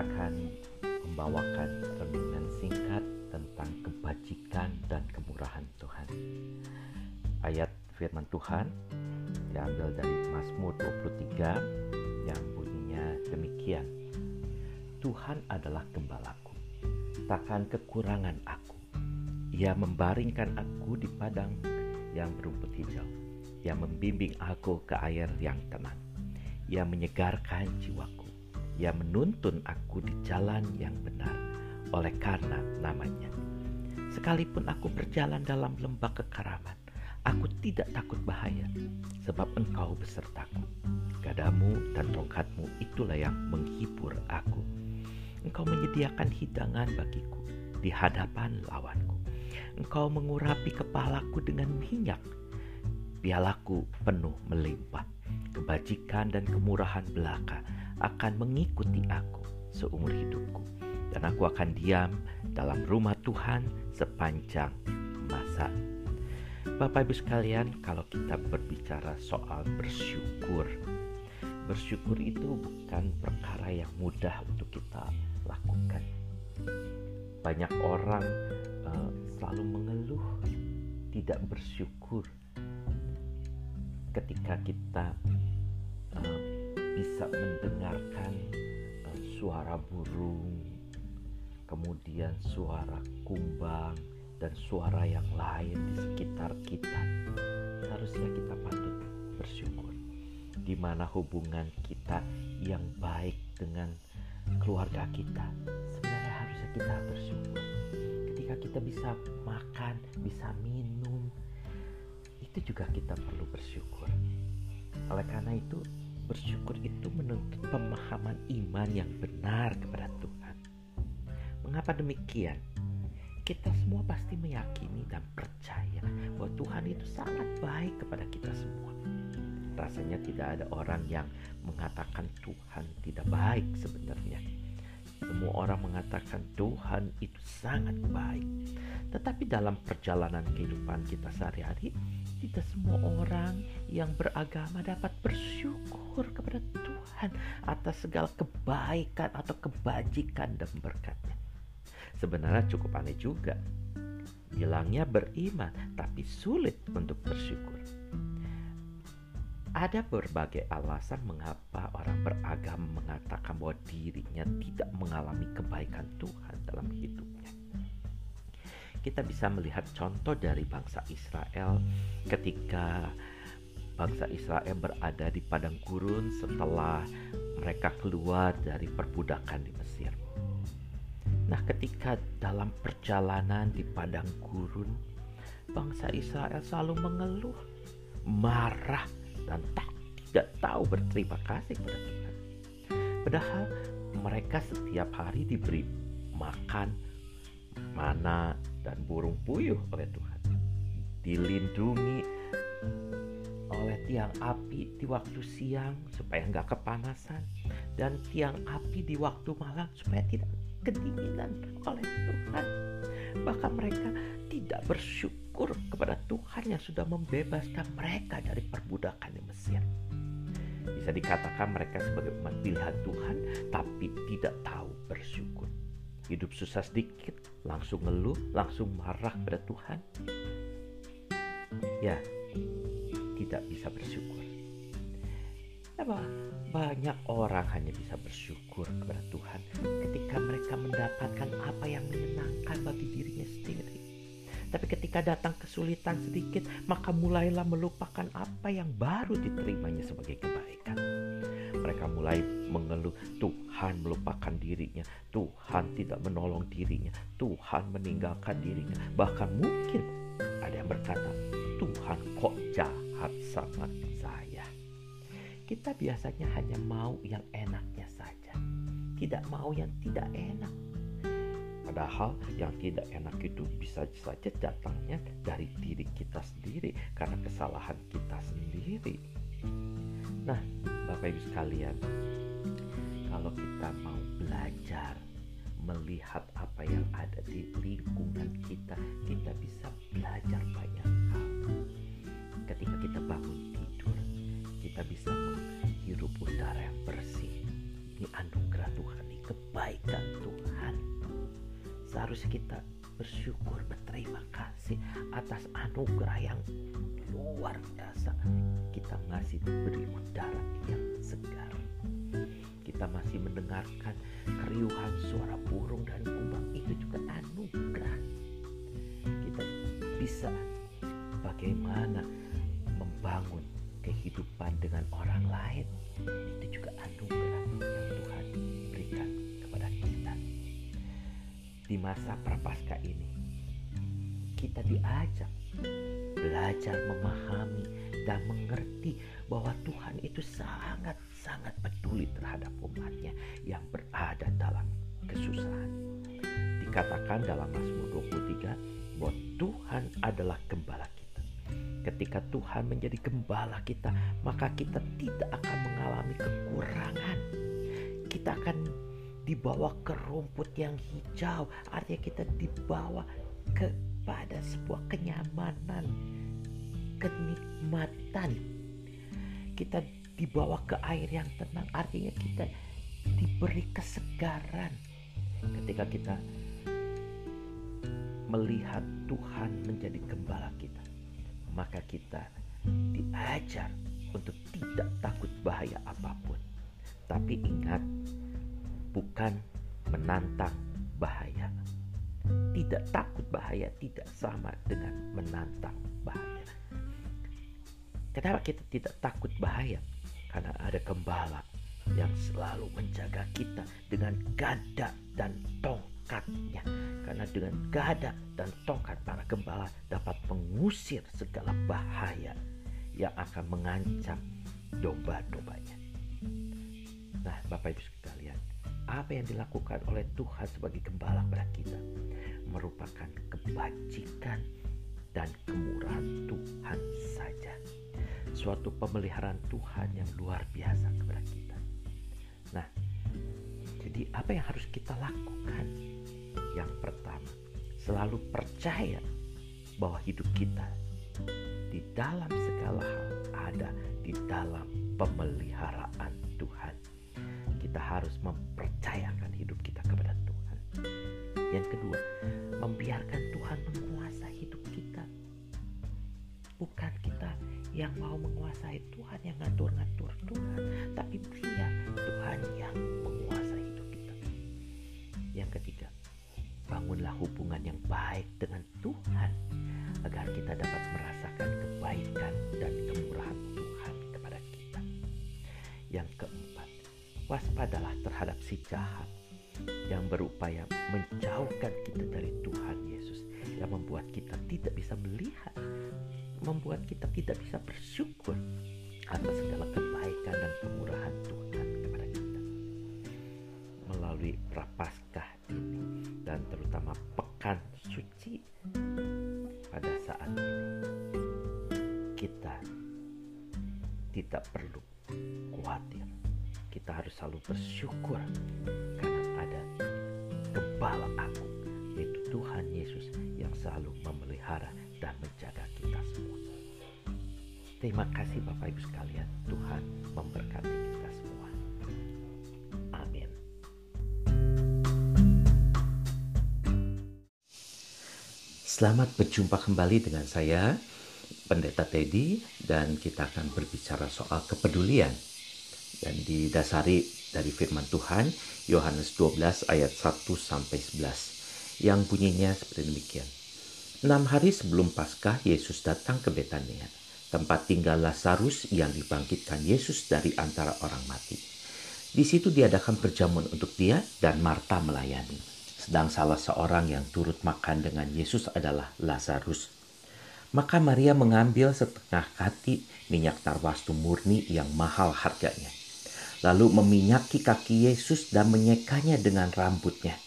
akan membawakan renungan singkat tentang kebajikan dan kemurahan Tuhan. Ayat firman Tuhan diambil dari Mazmur 23 yang bunyinya demikian. Tuhan adalah gembalaku, takkan kekurangan aku. Ia membaringkan aku di padang yang berumput hijau. Ia membimbing aku ke air yang tenang. Ia menyegarkan jiwaku. Ia menuntun aku di jalan yang benar oleh karena namanya. Sekalipun aku berjalan dalam lembah kekaraman, aku tidak takut bahaya, sebab engkau besertaku. Gadamu dan tongkatmu itulah yang menghibur aku. Engkau menyediakan hidangan bagiku di hadapan lawanku. Engkau mengurapi kepalaku dengan minyak. Pialaku penuh melimpah. Kebajikan dan kemurahan belaka akan mengikuti aku seumur hidupku. Dan aku akan diam dalam rumah Tuhan sepanjang masa. Bapak Ibu sekalian, kalau kita berbicara soal bersyukur, bersyukur itu bukan perkara yang mudah untuk kita lakukan. Banyak orang uh, selalu mengeluh, tidak bersyukur ketika kita uh, bisa mendengarkan uh, suara burung, kemudian suara kumbang dan suara yang lain di sekitar kita. Seharusnya kita patut bersyukur di mana hubungan kita yang baik dengan keluarga kita. Sebenarnya harusnya kita bersyukur. Ketika kita bisa makan, bisa minum, itu juga kita perlu bersyukur. Oleh karena itu, bersyukur itu menuntut pemahaman iman yang benar kepada Tuhan. Mengapa demikian? Kita semua pasti meyakini dan percaya bahwa Tuhan itu sangat baik kepada kita semua. Rasanya tidak ada orang yang mengatakan Tuhan tidak baik sebenarnya. Semua orang mengatakan Tuhan itu sangat baik. Tetapi dalam perjalanan kehidupan kita sehari-hari, tidak semua orang yang beragama dapat bersyukur kepada Tuhan atas segala kebaikan atau kebajikan dan berkatnya. Sebenarnya cukup aneh juga. Bilangnya beriman, tapi sulit untuk bersyukur. Ada berbagai alasan mengapa orang beragama mengatakan bahwa dirinya tidak mengalami kebaikan Tuhan dalam hidupnya kita bisa melihat contoh dari bangsa Israel ketika bangsa Israel berada di padang gurun setelah mereka keluar dari perbudakan di Mesir. Nah, ketika dalam perjalanan di padang gurun, bangsa Israel selalu mengeluh, marah, dan tak tidak tahu berterima kasih kepada Tuhan. Padahal mereka setiap hari diberi makan, mana, dan burung puyuh oleh Tuhan. Dilindungi oleh tiang api di waktu siang supaya nggak kepanasan dan tiang api di waktu malam supaya tidak kedinginan oleh Tuhan. Bahkan mereka tidak bersyukur kepada Tuhan yang sudah membebaskan mereka dari perbudakan di Mesir. Bisa dikatakan mereka sebagai umat pilihan Tuhan tapi tidak tahu bersyukur hidup susah sedikit langsung ngeluh, langsung marah pada Tuhan. Ya, tidak bisa bersyukur. Apa? Banyak orang hanya bisa bersyukur kepada Tuhan ketika mereka mendapatkan apa yang menyenangkan bagi dirinya sendiri. Tapi ketika datang kesulitan sedikit, maka mulailah melupakan apa yang baru diterimanya sebagai kebaikan mereka mulai mengeluh Tuhan melupakan dirinya Tuhan tidak menolong dirinya Tuhan meninggalkan dirinya. Bahkan mungkin ada yang berkata Tuhan kok jahat sama saya? Kita biasanya hanya mau yang enaknya saja tidak mau yang tidak enak. Padahal yang tidak enak itu bisa saja datangnya dari diri kita sendiri karena kesalahan kita sendiri. Nah, Bapak Ibu sekalian, kalau kita mau belajar melihat apa yang ada di lingkungan kita, kita bisa belajar banyak hal. Ketika kita bangun tidur, kita bisa menghirup udara yang bersih. Ini anugerah Tuhan, ini kebaikan Tuhan. Seharusnya kita bersyukur, berterima kasih atas anugerah yang luar biasa. Kita masih diberi udara. Kita masih mendengarkan keriuhan suara burung dan kumbang itu juga anugerah. Kita bisa bagaimana membangun kehidupan dengan orang lain. Itu juga anugerah yang Tuhan berikan kepada kita. Di masa prapaskah ini, kita diajak belajar memahami dan mengerti bahwa Tuhan itu sangat-sangat peduli terhadap umatnya yang berada dalam kesusahan. Dikatakan dalam Mazmur 23 bahwa Tuhan adalah gembala kita. Ketika Tuhan menjadi gembala kita, maka kita tidak akan mengalami kekurangan. Kita akan dibawa ke rumput yang hijau, artinya kita dibawa kepada sebuah kenyamanan, kenikmatan. Kita dibawa ke air yang tenang, artinya kita diberi kesegaran ketika kita melihat Tuhan menjadi gembala kita. Maka kita diajar untuk tidak takut bahaya apa pun. Tapi ingat, bukan menantang bahaya. Tidak takut bahaya tidak sama dengan menantang bahaya. Kenapa kita tidak takut bahaya? Karena ada gembala yang selalu menjaga kita dengan gada dan tongkatnya. Karena dengan gada dan tongkat para gembala dapat mengusir segala bahaya yang akan mengancam domba-dombanya. Nah, Bapak Ibu sekalian, apa yang dilakukan oleh Tuhan sebagai gembala pada kita merupakan kebajikan dan kemurahan Tuhan saja suatu pemeliharaan Tuhan yang luar biasa kepada kita. Nah, jadi apa yang harus kita lakukan? Yang pertama, selalu percaya bahwa hidup kita di dalam segala hal ada di dalam pemeliharaan Tuhan. Kita harus mempercayakan hidup kita kepada Tuhan. Yang kedua, membiarkan Tuhan menguasai hidup kita. Bukan kita yang mau menguasai Tuhan yang ngatur-ngatur Tuhan. Tapi dia Tuhan yang menguasai hidup kita. Yang ketiga bangunlah hubungan yang baik dengan Tuhan agar kita dapat merasakan kebaikan dan kemurahan Tuhan kepada kita. Yang keempat waspadalah terhadap si jahat yang berupaya menjauhkan kita dari Tuhan Yesus yang membuat kita tidak bisa melihat membuat kita tidak bisa bersyukur atas segala kebaikan dan kemurahan Tuhan kepada kita. Melalui prapaskah ini dan terutama pekan suci pada saat ini kita tidak perlu khawatir. Kita harus selalu bersyukur karena ada kepala aku yaitu Tuhan Yesus yang selalu memelihara dan menjaga. Terima kasih Bapak Ibu sekalian. Tuhan memberkati kita semua. Amin. Selamat berjumpa kembali dengan saya, Pendeta Teddy, dan kita akan berbicara soal kepedulian. Dan didasari dari firman Tuhan, Yohanes 12 ayat 1 sampai 11, yang bunyinya seperti demikian. Enam hari sebelum Paskah, Yesus datang ke Betania tempat tinggal Lazarus yang dibangkitkan Yesus dari antara orang mati. Di situ diadakan perjamuan untuk dia dan Marta melayani. Sedang salah seorang yang turut makan dengan Yesus adalah Lazarus. Maka Maria mengambil setengah kati minyak tarwastu murni yang mahal harganya. Lalu meminyaki kaki Yesus dan menyekanya dengan rambutnya.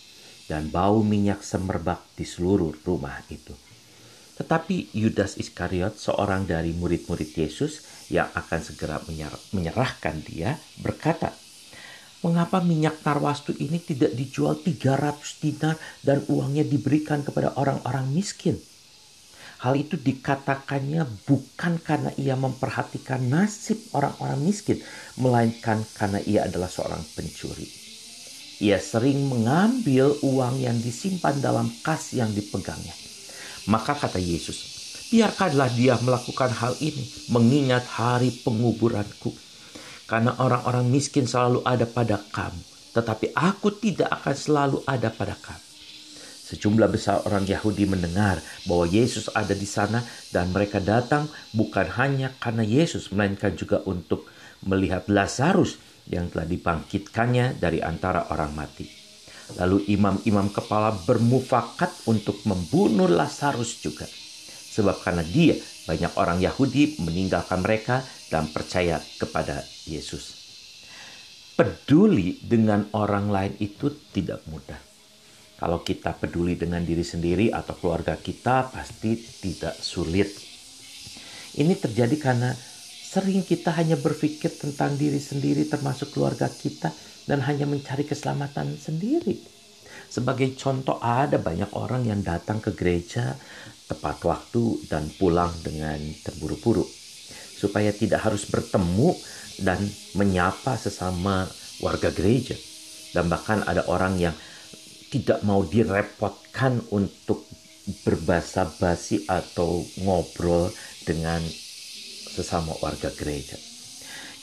Dan bau minyak semerbak di seluruh rumah itu. Tetapi Yudas Iskariot, seorang dari murid-murid Yesus yang akan segera menyerahkan dia, berkata, Mengapa minyak tarwastu ini tidak dijual 300 dinar dan uangnya diberikan kepada orang-orang miskin? Hal itu dikatakannya bukan karena ia memperhatikan nasib orang-orang miskin, melainkan karena ia adalah seorang pencuri. Ia sering mengambil uang yang disimpan dalam kas yang dipegangnya. Maka kata Yesus, biarkanlah dia melakukan hal ini, mengingat hari penguburanku. Karena orang-orang miskin selalu ada pada kamu, tetapi aku tidak akan selalu ada pada kamu. Sejumlah besar orang Yahudi mendengar bahwa Yesus ada di sana dan mereka datang bukan hanya karena Yesus melainkan juga untuk melihat Lazarus yang telah dibangkitkannya dari antara orang mati. Lalu imam-imam kepala bermufakat untuk membunuh Lazarus juga. Sebab karena dia banyak orang Yahudi meninggalkan mereka dan percaya kepada Yesus. Peduli dengan orang lain itu tidak mudah kalau kita peduli dengan diri sendiri atau keluarga kita, pasti tidak sulit. Ini terjadi karena sering kita hanya berpikir tentang diri sendiri, termasuk keluarga kita, dan hanya mencari keselamatan sendiri. Sebagai contoh, ada banyak orang yang datang ke gereja tepat waktu dan pulang dengan terburu-buru, supaya tidak harus bertemu dan menyapa sesama warga gereja, dan bahkan ada orang yang tidak mau direpotkan untuk berbahasa basi atau ngobrol dengan sesama warga gereja.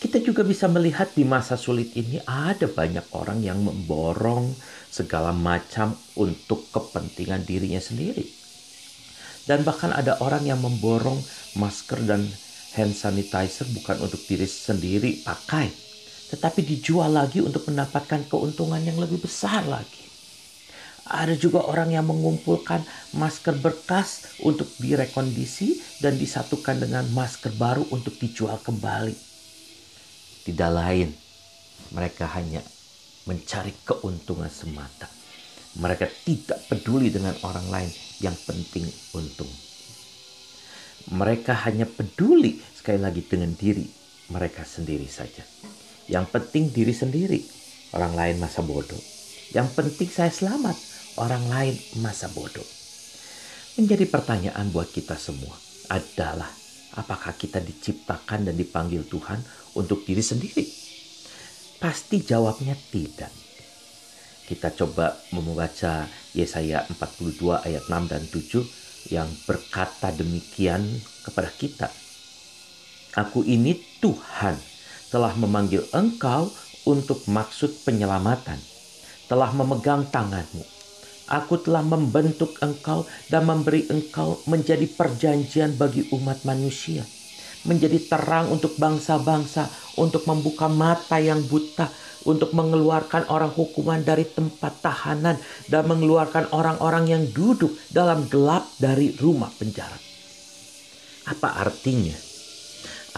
Kita juga bisa melihat di masa sulit ini ada banyak orang yang memborong segala macam untuk kepentingan dirinya sendiri. Dan bahkan ada orang yang memborong masker dan hand sanitizer bukan untuk diri sendiri pakai, tetapi dijual lagi untuk mendapatkan keuntungan yang lebih besar lagi. Ada juga orang yang mengumpulkan masker bekas untuk direkondisi dan disatukan dengan masker baru untuk dijual kembali. Tidak lain, mereka hanya mencari keuntungan semata. Mereka tidak peduli dengan orang lain yang penting untung. Mereka hanya peduli sekali lagi dengan diri mereka sendiri saja. Yang penting diri sendiri, orang lain masa bodoh. Yang penting saya selamat, orang lain masa bodoh. Menjadi pertanyaan buat kita semua adalah apakah kita diciptakan dan dipanggil Tuhan untuk diri sendiri? Pasti jawabnya tidak. Kita coba membaca Yesaya 42 ayat 6 dan 7 yang berkata demikian kepada kita. Aku ini Tuhan telah memanggil engkau untuk maksud penyelamatan, telah memegang tanganmu Aku telah membentuk engkau dan memberi engkau menjadi perjanjian bagi umat manusia. Menjadi terang untuk bangsa-bangsa, untuk membuka mata yang buta, untuk mengeluarkan orang hukuman dari tempat tahanan dan mengeluarkan orang-orang yang duduk dalam gelap dari rumah penjara. Apa artinya?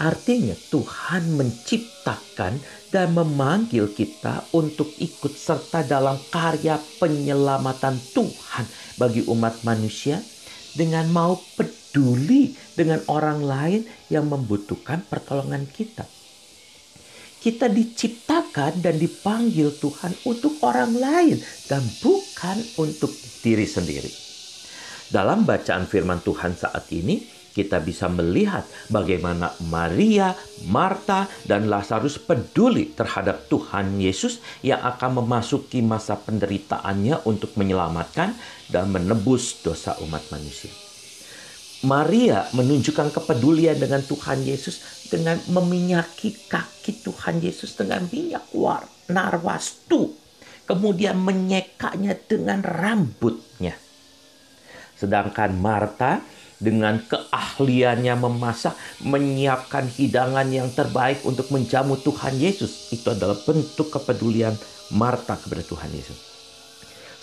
Artinya Tuhan menciptakan dan memanggil kita untuk ikut serta dalam karya penyelamatan Tuhan bagi umat manusia dengan mau peduli dengan orang lain yang membutuhkan pertolongan kita. Kita diciptakan dan dipanggil Tuhan untuk orang lain dan bukan untuk diri sendiri. Dalam bacaan firman Tuhan saat ini, kita bisa melihat bagaimana Maria, Marta, dan Lazarus peduli terhadap Tuhan Yesus yang akan memasuki masa penderitaannya untuk menyelamatkan dan menebus dosa umat manusia. Maria menunjukkan kepedulian dengan Tuhan Yesus dengan meminyaki kaki Tuhan Yesus dengan minyak narwastu. Kemudian menyekanya dengan rambutnya. Sedangkan Marta dengan keahliannya memasak, menyiapkan hidangan yang terbaik untuk menjamu Tuhan Yesus. Itu adalah bentuk kepedulian Marta kepada Tuhan Yesus.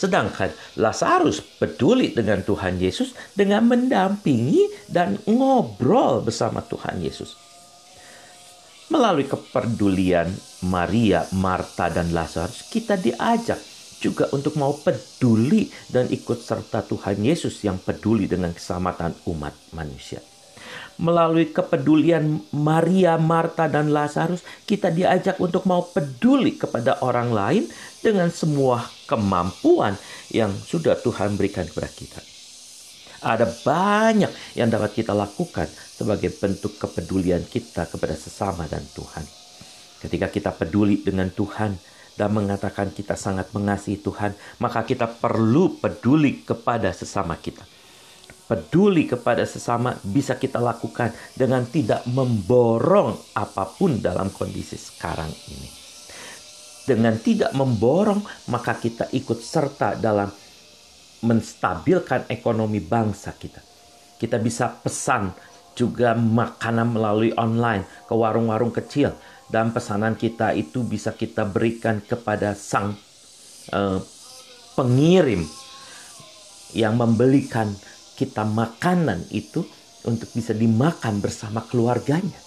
Sedangkan Lazarus peduli dengan Tuhan Yesus dengan mendampingi dan ngobrol bersama Tuhan Yesus. Melalui kepedulian Maria, Marta, dan Lazarus, kita diajak juga untuk mau peduli dan ikut serta Tuhan Yesus yang peduli dengan keselamatan umat manusia. Melalui kepedulian Maria, Marta, dan Lazarus, kita diajak untuk mau peduli kepada orang lain dengan semua kemampuan yang sudah Tuhan berikan kepada kita. Ada banyak yang dapat kita lakukan sebagai bentuk kepedulian kita kepada sesama dan Tuhan. Ketika kita peduli dengan Tuhan dan mengatakan kita sangat mengasihi Tuhan, maka kita perlu peduli kepada sesama kita. Peduli kepada sesama bisa kita lakukan dengan tidak memborong apa pun dalam kondisi sekarang ini. Dengan tidak memborong, maka kita ikut serta dalam menstabilkan ekonomi bangsa kita. Kita bisa pesan juga makanan melalui online ke warung-warung kecil dan pesanan kita itu bisa kita berikan kepada sang uh, pengirim yang membelikan kita makanan itu untuk bisa dimakan bersama keluarganya.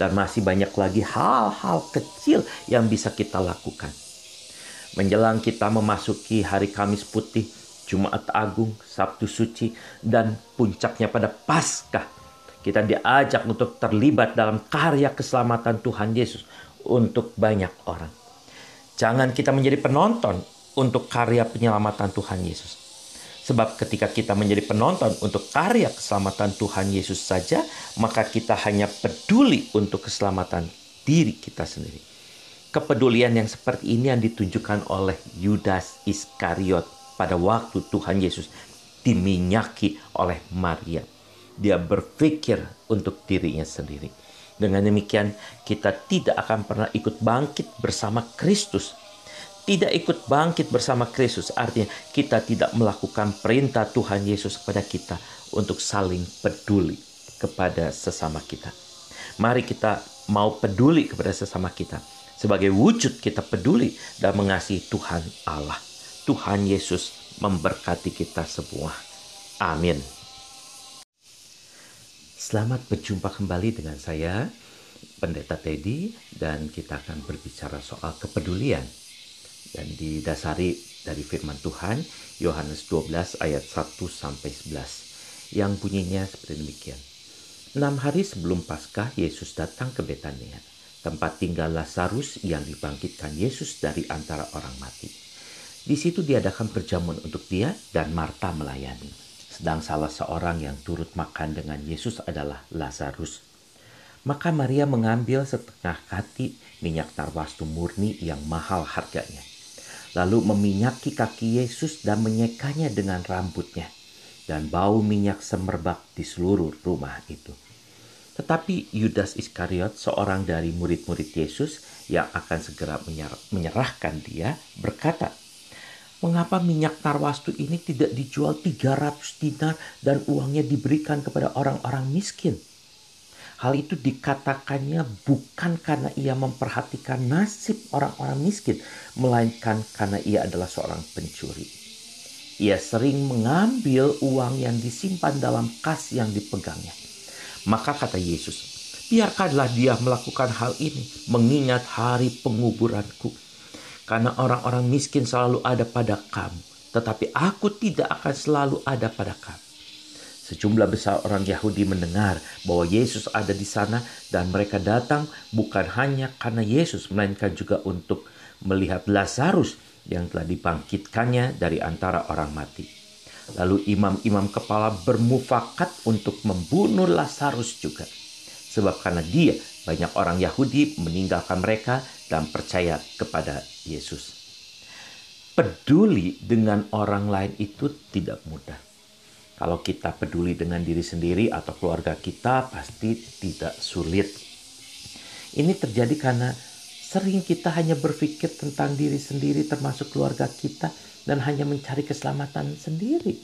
Dan masih banyak lagi hal-hal kecil yang bisa kita lakukan. Menjelang kita memasuki hari Kamis Putih, Jumat Agung, Sabtu Suci, dan puncaknya pada Paskah kita diajak untuk terlibat dalam karya keselamatan Tuhan Yesus untuk banyak orang. Jangan kita menjadi penonton untuk karya penyelamatan Tuhan Yesus. Sebab ketika kita menjadi penonton untuk karya keselamatan Tuhan Yesus saja, maka kita hanya peduli untuk keselamatan diri kita sendiri. Kepedulian yang seperti ini yang ditunjukkan oleh Yudas Iskariot pada waktu Tuhan Yesus diminyaki oleh Maria dia berpikir untuk dirinya sendiri. Dengan demikian, kita tidak akan pernah ikut bangkit bersama Kristus. Tidak ikut bangkit bersama Kristus artinya kita tidak melakukan perintah Tuhan Yesus kepada kita untuk saling peduli kepada sesama kita. Mari kita mau peduli kepada sesama kita sebagai wujud kita peduli dan mengasihi Tuhan Allah. Tuhan Yesus memberkati kita semua. Amin. Selamat berjumpa kembali dengan saya, Pendeta Teddy, dan kita akan berbicara soal kepedulian. Dan didasari dari firman Tuhan, Yohanes 12 ayat 1 sampai 11, yang bunyinya seperti demikian. Enam hari sebelum Paskah, Yesus datang ke Betania, tempat tinggal Lazarus yang dibangkitkan Yesus dari antara orang mati. Di situ diadakan perjamuan untuk dia dan Marta melayani. Sedang salah seorang yang turut makan dengan Yesus adalah Lazarus. Maka Maria mengambil setengah kati minyak tarwastu murni yang mahal harganya. Lalu meminyaki kaki Yesus dan menyekanya dengan rambutnya. Dan bau minyak semerbak di seluruh rumah itu. Tetapi Yudas Iskariot, seorang dari murid-murid Yesus yang akan segera menyerahkan dia, berkata, Mengapa minyak tarwastu ini tidak dijual 300 dinar dan uangnya diberikan kepada orang-orang miskin? Hal itu dikatakannya bukan karena ia memperhatikan nasib orang-orang miskin, melainkan karena ia adalah seorang pencuri. Ia sering mengambil uang yang disimpan dalam kas yang dipegangnya. Maka kata Yesus, biarkanlah dia melakukan hal ini mengingat hari penguburanku karena orang-orang miskin selalu ada pada kamu, tetapi aku tidak akan selalu ada pada kamu. Sejumlah besar orang Yahudi mendengar bahwa Yesus ada di sana dan mereka datang bukan hanya karena Yesus melainkan juga untuk melihat Lazarus yang telah dibangkitkannya dari antara orang mati. Lalu imam-imam kepala bermufakat untuk membunuh Lazarus juga. Sebab karena dia banyak orang Yahudi meninggalkan mereka dan percaya kepada Yesus. Peduli dengan orang lain itu tidak mudah. Kalau kita peduli dengan diri sendiri atau keluarga kita, pasti tidak sulit. Ini terjadi karena sering kita hanya berpikir tentang diri sendiri, termasuk keluarga kita, dan hanya mencari keselamatan sendiri.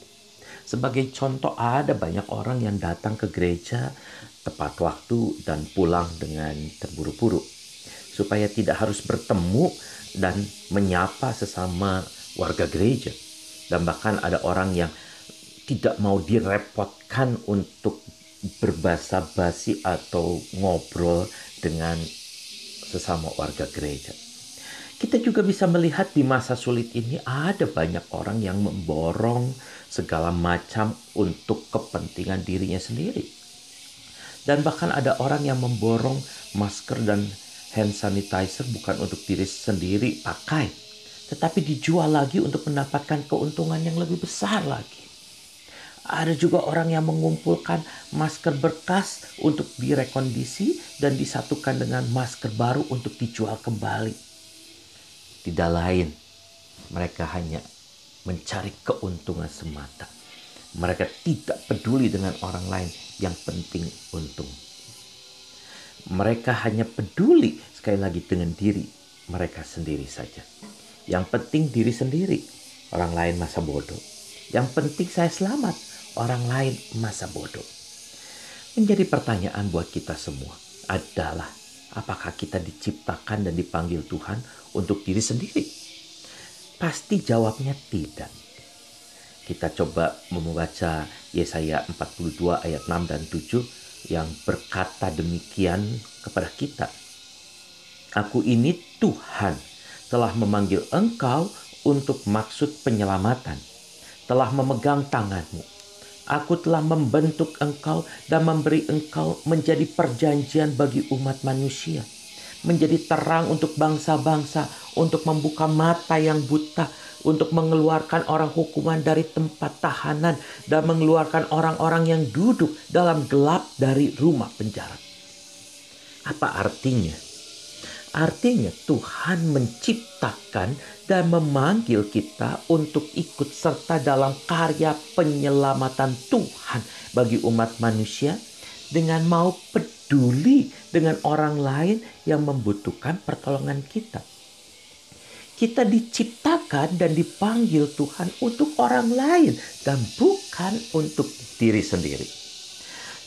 Sebagai contoh, ada banyak orang yang datang ke gereja tepat waktu dan pulang dengan terburu-buru supaya tidak harus bertemu dan menyapa sesama warga gereja. Dan bahkan ada orang yang tidak mau direpotkan untuk berbahasa basi atau ngobrol dengan sesama warga gereja. Kita juga bisa melihat di masa sulit ini ada banyak orang yang memborong segala macam untuk kepentingan dirinya sendiri. Dan bahkan ada orang yang memborong masker dan hand sanitizer bukan untuk diri sendiri pakai, tetapi dijual lagi untuk mendapatkan keuntungan yang lebih besar lagi. Ada juga orang yang mengumpulkan masker bekas untuk direkondisi dan disatukan dengan masker baru untuk dijual kembali. Tidak lain, mereka hanya mencari keuntungan semata. Mereka tidak peduli dengan orang lain yang penting untung. Mereka hanya peduli sekali lagi dengan diri mereka sendiri saja. Yang penting diri sendiri, orang lain masa bodoh. Yang penting saya selamat, orang lain masa bodoh. Menjadi pertanyaan buat kita semua adalah apakah kita diciptakan dan dipanggil Tuhan untuk diri sendiri? Pasti jawabnya tidak. Kita coba membaca Yesaya 42 ayat 6 dan 7 yang berkata demikian kepada kita. Aku ini Tuhan telah memanggil engkau untuk maksud penyelamatan, telah memegang tanganmu. Aku telah membentuk engkau dan memberi engkau menjadi perjanjian bagi umat manusia, menjadi terang untuk bangsa-bangsa, untuk membuka mata yang buta, untuk mengeluarkan orang hukuman dari tempat tahanan dan mengeluarkan orang-orang yang duduk dalam gelap dari rumah penjara. Apa artinya? Artinya Tuhan menciptakan dan memanggil kita untuk ikut serta dalam karya penyelamatan Tuhan bagi umat manusia dengan mau peduli dengan orang lain yang membutuhkan pertolongan kita. Kita diciptakan dan dipanggil Tuhan untuk orang lain dan bukan untuk diri sendiri.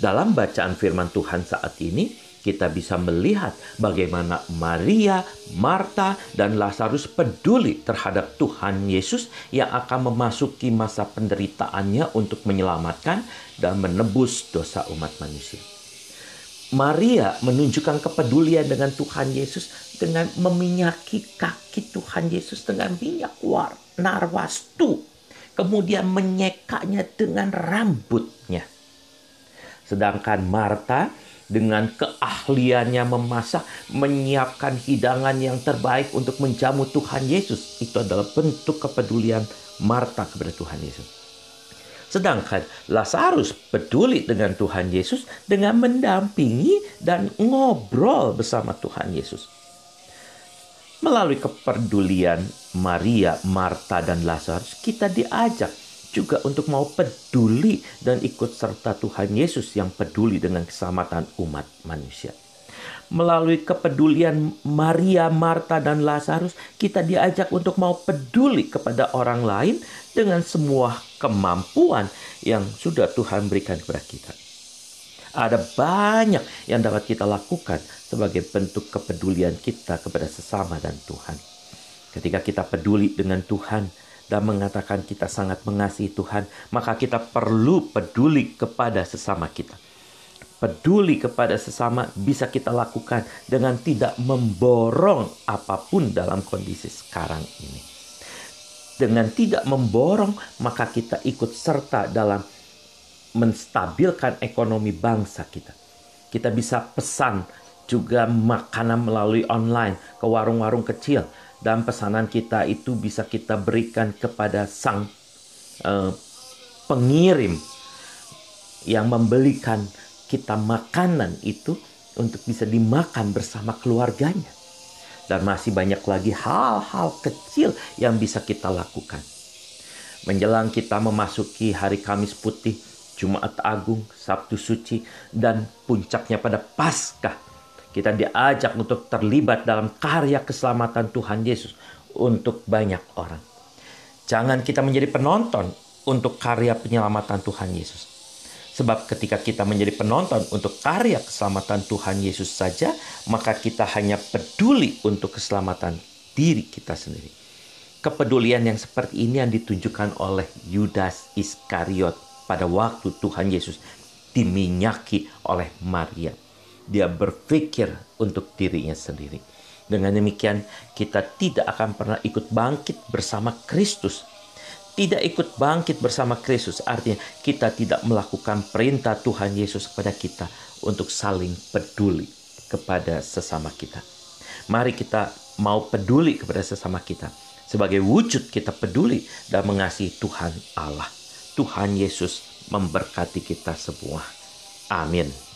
Dalam bacaan firman Tuhan saat ini, kita bisa melihat bagaimana Maria, Marta, dan Lazarus peduli terhadap Tuhan Yesus yang akan memasuki masa penderitaannya untuk menyelamatkan dan menebus dosa umat manusia. Maria menunjukkan kepedulian dengan Tuhan Yesus dengan meminyaki kaki Tuhan Yesus dengan minyak narwastu. Kemudian menyekanya dengan rambutnya. Sedangkan Marta dengan keahliannya memasak, menyiapkan hidangan yang terbaik untuk menjamu Tuhan Yesus. Itu adalah bentuk kepedulian Marta kepada Tuhan Yesus. Sedangkan Lazarus peduli dengan Tuhan Yesus dengan mendampingi dan ngobrol bersama Tuhan Yesus. Melalui kepedulian Maria, Marta, dan Lazarus, kita diajak juga untuk mau peduli dan ikut serta Tuhan Yesus yang peduli dengan keselamatan umat manusia. Melalui kepedulian Maria, Marta, dan Lazarus, kita diajak untuk mau peduli kepada orang lain dengan semua kemampuan yang sudah Tuhan berikan kepada kita. Ada banyak yang dapat kita lakukan sebagai bentuk kepedulian kita kepada sesama dan Tuhan. Ketika kita peduli dengan Tuhan dan mengatakan kita sangat mengasihi Tuhan, maka kita perlu peduli kepada sesama kita. Peduli kepada sesama bisa kita lakukan dengan tidak memborong apa pun dalam kondisi sekarang ini dengan tidak memborong, maka kita ikut serta dalam menstabilkan ekonomi bangsa kita. Kita bisa pesan juga makanan melalui online ke warung-warung kecil dan pesanan kita itu bisa kita berikan kepada sang uh, pengirim yang membelikan kita makanan itu untuk bisa dimakan bersama keluarganya. Dan masih banyak lagi hal-hal kecil yang bisa kita lakukan. Menjelang kita memasuki hari Kamis Putih, Jumat Agung, Sabtu Suci, dan puncaknya pada Paskah, kita diajak untuk terlibat dalam karya keselamatan Tuhan Yesus untuk banyak orang. Jangan kita menjadi penonton untuk karya penyelamatan Tuhan Yesus. Sebab ketika kita menjadi penonton untuk karya keselamatan Tuhan Yesus saja, maka kita hanya peduli untuk keselamatan diri kita sendiri. Kepedulian yang seperti ini yang ditunjukkan oleh Yudas Iskariot pada waktu Tuhan Yesus diminyaki oleh Maria. Dia berpikir untuk dirinya sendiri. Dengan demikian, kita tidak akan pernah ikut bangkit bersama Kristus tidak ikut bangkit bersama Kristus artinya kita tidak melakukan perintah Tuhan Yesus kepada kita untuk saling peduli kepada sesama kita. Mari kita mau peduli kepada sesama kita sebagai wujud kita peduli dan mengasihi Tuhan Allah. Tuhan Yesus memberkati kita semua. Amin.